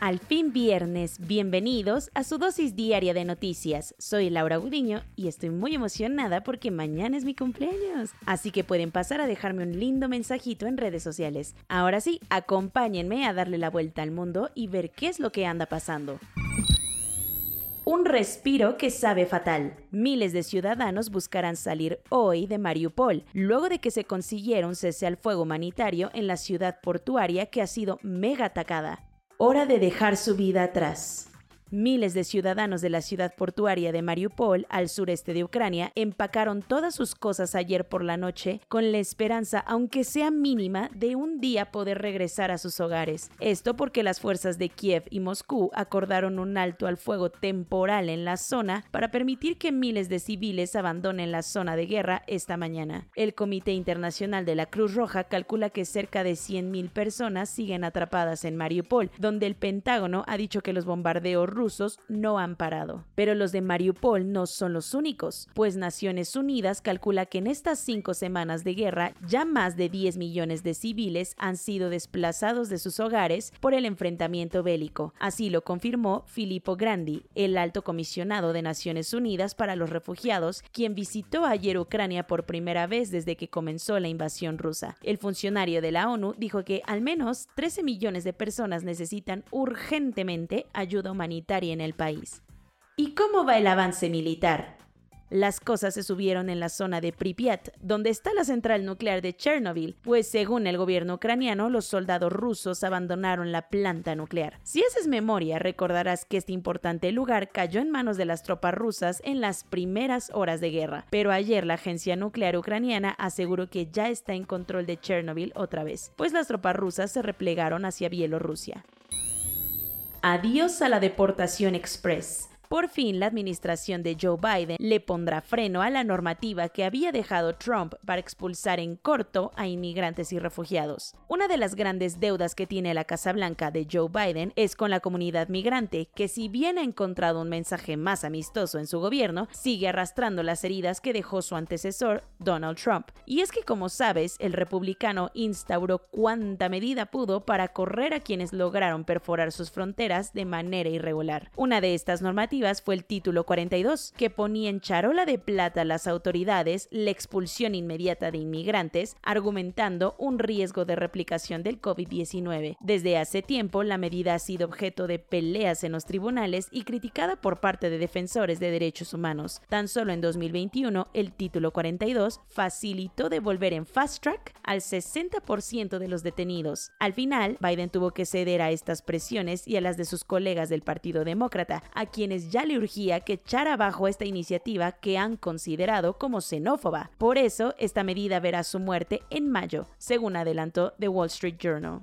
Al fin viernes, bienvenidos a su dosis diaria de noticias. Soy Laura Gudiño y estoy muy emocionada porque mañana es mi cumpleaños. Así que pueden pasar a dejarme un lindo mensajito en redes sociales. Ahora sí, acompáñenme a darle la vuelta al mundo y ver qué es lo que anda pasando. Un respiro que sabe fatal. Miles de ciudadanos buscarán salir hoy de Mariupol, luego de que se consiguiera un cese al fuego humanitario en la ciudad portuaria que ha sido mega atacada. Hora de dejar su vida atrás. Miles de ciudadanos de la ciudad portuaria de Mariupol, al sureste de Ucrania, empacaron todas sus cosas ayer por la noche con la esperanza, aunque sea mínima, de un día poder regresar a sus hogares. Esto porque las fuerzas de Kiev y Moscú acordaron un alto al fuego temporal en la zona para permitir que miles de civiles abandonen la zona de guerra esta mañana. El Comité Internacional de la Cruz Roja calcula que cerca de 100.000 personas siguen atrapadas en Mariupol, donde el Pentágono ha dicho que los bombardeos rusos no han parado. Pero los de Mariupol no son los únicos, pues Naciones Unidas calcula que en estas cinco semanas de guerra ya más de 10 millones de civiles han sido desplazados de sus hogares por el enfrentamiento bélico. Así lo confirmó Filippo Grandi, el alto comisionado de Naciones Unidas para los Refugiados, quien visitó ayer Ucrania por primera vez desde que comenzó la invasión rusa. El funcionario de la ONU dijo que al menos 13 millones de personas necesitan urgentemente ayuda humanitaria en el país. ¿Y cómo va el avance militar? Las cosas se subieron en la zona de Pripyat, donde está la central nuclear de Chernobyl, pues según el gobierno ucraniano, los soldados rusos abandonaron la planta nuclear. Si haces memoria, recordarás que este importante lugar cayó en manos de las tropas rusas en las primeras horas de guerra, pero ayer la agencia nuclear ucraniana aseguró que ya está en control de Chernobyl otra vez, pues las tropas rusas se replegaron hacia Bielorrusia. Adiós a la deportación express. Por fin, la administración de Joe Biden le pondrá freno a la normativa que había dejado Trump para expulsar en corto a inmigrantes y refugiados. Una de las grandes deudas que tiene la Casa Blanca de Joe Biden es con la comunidad migrante, que si bien ha encontrado un mensaje más amistoso en su gobierno, sigue arrastrando las heridas que dejó su antecesor, Donald Trump. Y es que, como sabes, el republicano instauró cuanta medida pudo para correr a quienes lograron perforar sus fronteras de manera irregular. Una de estas normativas fue el título 42, que ponía en charola de plata a las autoridades la expulsión inmediata de inmigrantes, argumentando un riesgo de replicación del COVID-19. Desde hace tiempo, la medida ha sido objeto de peleas en los tribunales y criticada por parte de defensores de derechos humanos. Tan solo en 2021, el título 42 facilitó devolver en fast track al 60% de los detenidos. Al final, Biden tuvo que ceder a estas presiones y a las de sus colegas del Partido Demócrata, a quienes ya le urgía que echar abajo esta iniciativa que han considerado como xenófoba. Por eso, esta medida verá su muerte en mayo, según adelantó The Wall Street Journal.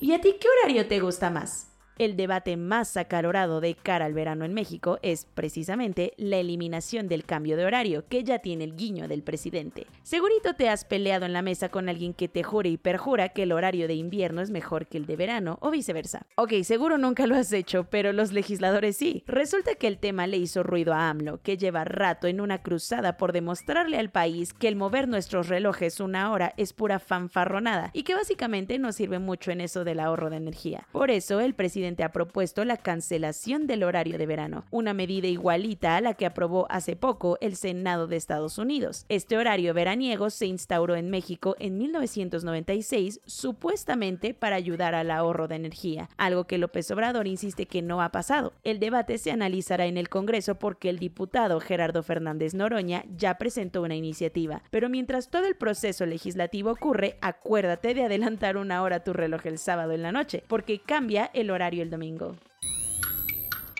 ¿Y a ti qué horario te gusta más? El debate más acalorado de cara al verano en México es precisamente la eliminación del cambio de horario, que ya tiene el guiño del presidente. Segurito te has peleado en la mesa con alguien que te jure y perjura que el horario de invierno es mejor que el de verano o viceversa. Ok, seguro nunca lo has hecho, pero los legisladores sí. Resulta que el tema le hizo ruido a AMLO, que lleva rato en una cruzada por demostrarle al país que el mover nuestros relojes una hora es pura fanfarronada y que básicamente no sirve mucho en eso del ahorro de energía. Por eso el presidente ha propuesto la cancelación del horario de verano, una medida igualita a la que aprobó hace poco el Senado de Estados Unidos. Este horario veraniego se instauró en México en 1996 supuestamente para ayudar al ahorro de energía, algo que López Obrador insiste que no ha pasado. El debate se analizará en el Congreso porque el diputado Gerardo Fernández Noroña ya presentó una iniciativa, pero mientras todo el proceso legislativo ocurre, acuérdate de adelantar una hora tu reloj el sábado en la noche, porque cambia el horario el domingo.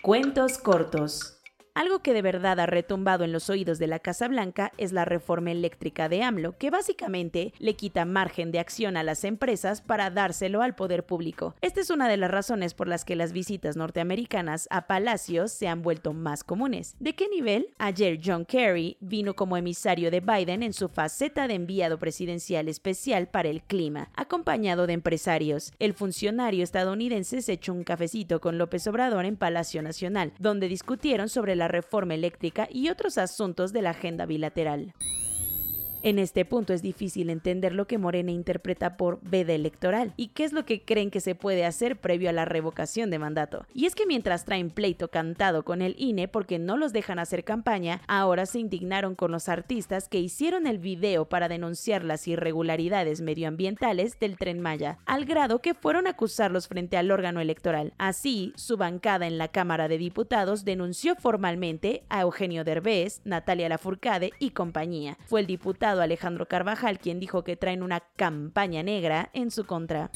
Cuentos cortos. Algo que de verdad ha retumbado en los oídos de la Casa Blanca es la reforma eléctrica de AMLO, que básicamente le quita margen de acción a las empresas para dárselo al poder público. Esta es una de las razones por las que las visitas norteamericanas a palacios se han vuelto más comunes. ¿De qué nivel? Ayer John Kerry vino como emisario de Biden en su faceta de enviado presidencial especial para el clima, acompañado de empresarios. El funcionario estadounidense se echó un cafecito con López Obrador en Palacio Nacional, donde discutieron sobre la reforma eléctrica y otros asuntos de la agenda bilateral. En este punto es difícil entender lo que Morena interpreta por veda electoral y qué es lo que creen que se puede hacer previo a la revocación de mandato. Y es que mientras traen pleito cantado con el INE porque no los dejan hacer campaña, ahora se indignaron con los artistas que hicieron el video para denunciar las irregularidades medioambientales del tren Maya, al grado que fueron a acusarlos frente al órgano electoral. Así, su bancada en la Cámara de Diputados denunció formalmente a Eugenio Derbez, Natalia Lafourcade y compañía. Fue el diputado Alejandro Carvajal, quien dijo que traen una campaña negra en su contra.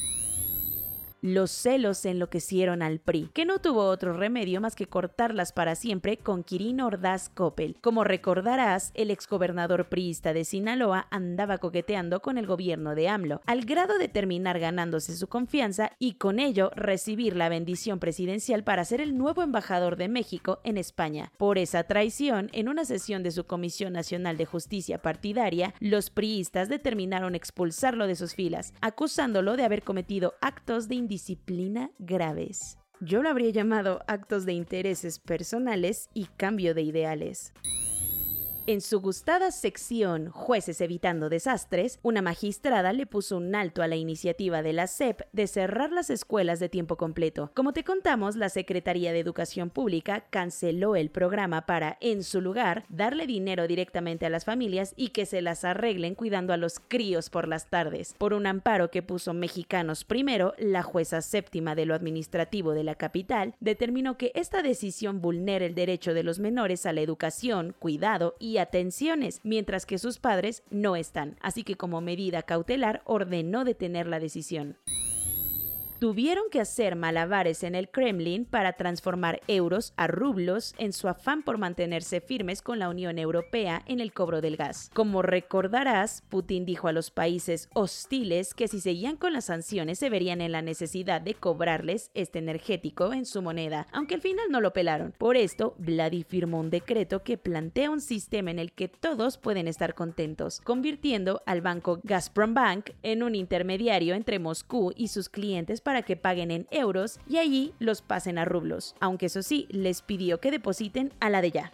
Los celos enloquecieron al PRI, que no tuvo otro remedio más que cortarlas para siempre con Quirino Ordaz Coppel. Como recordarás, el exgobernador priista de Sinaloa andaba coqueteando con el gobierno de AMLO, al grado de terminar ganándose su confianza y con ello recibir la bendición presidencial para ser el nuevo embajador de México en España. Por esa traición, en una sesión de su Comisión Nacional de Justicia Partidaria, los priistas determinaron expulsarlo de sus filas, acusándolo de haber cometido actos de disciplina graves. Yo lo habría llamado actos de intereses personales y cambio de ideales. En su gustada sección Jueces evitando desastres, una magistrada le puso un alto a la iniciativa de la SEP de cerrar las escuelas de tiempo completo. Como te contamos, la Secretaría de Educación Pública canceló el programa para, en su lugar, darle dinero directamente a las familias y que se las arreglen cuidando a los críos por las tardes. Por un amparo que puso Mexicanos primero, la jueza séptima de lo administrativo de la capital determinó que esta decisión vulnera el derecho de los menores a la educación, cuidado atenciones, mientras que sus padres no están. Así que como medida cautelar ordenó detener la decisión tuvieron que hacer malabares en el Kremlin para transformar euros a rublos en su afán por mantenerse firmes con la Unión Europea en el cobro del gas. Como recordarás, Putin dijo a los países hostiles que si seguían con las sanciones se verían en la necesidad de cobrarles este energético en su moneda, aunque al final no lo pelaron. Por esto, Vladi firmó un decreto que plantea un sistema en el que todos pueden estar contentos, convirtiendo al banco Gazprom Bank en un intermediario entre Moscú y sus clientes para que paguen en euros y allí los pasen a rublos, aunque eso sí, les pidió que depositen a la de ya.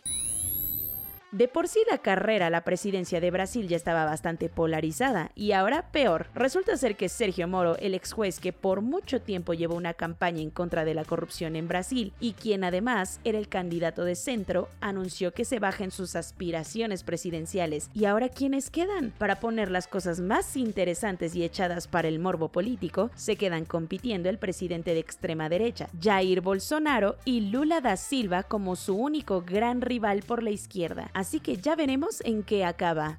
De por sí la carrera a la presidencia de Brasil ya estaba bastante polarizada y ahora peor. Resulta ser que Sergio Moro, el ex juez que por mucho tiempo llevó una campaña en contra de la corrupción en Brasil y quien además era el candidato de centro, anunció que se bajen sus aspiraciones presidenciales. ¿Y ahora quiénes quedan? Para poner las cosas más interesantes y echadas para el morbo político, se quedan compitiendo el presidente de extrema derecha, Jair Bolsonaro y Lula da Silva como su único gran rival por la izquierda así que ya veremos en qué acaba.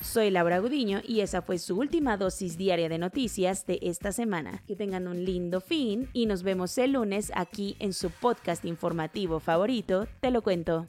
Soy Laura Gudiño y esa fue su última dosis diaria de noticias de esta semana. Que tengan un lindo fin y nos vemos el lunes aquí en su podcast informativo favorito, Te lo cuento.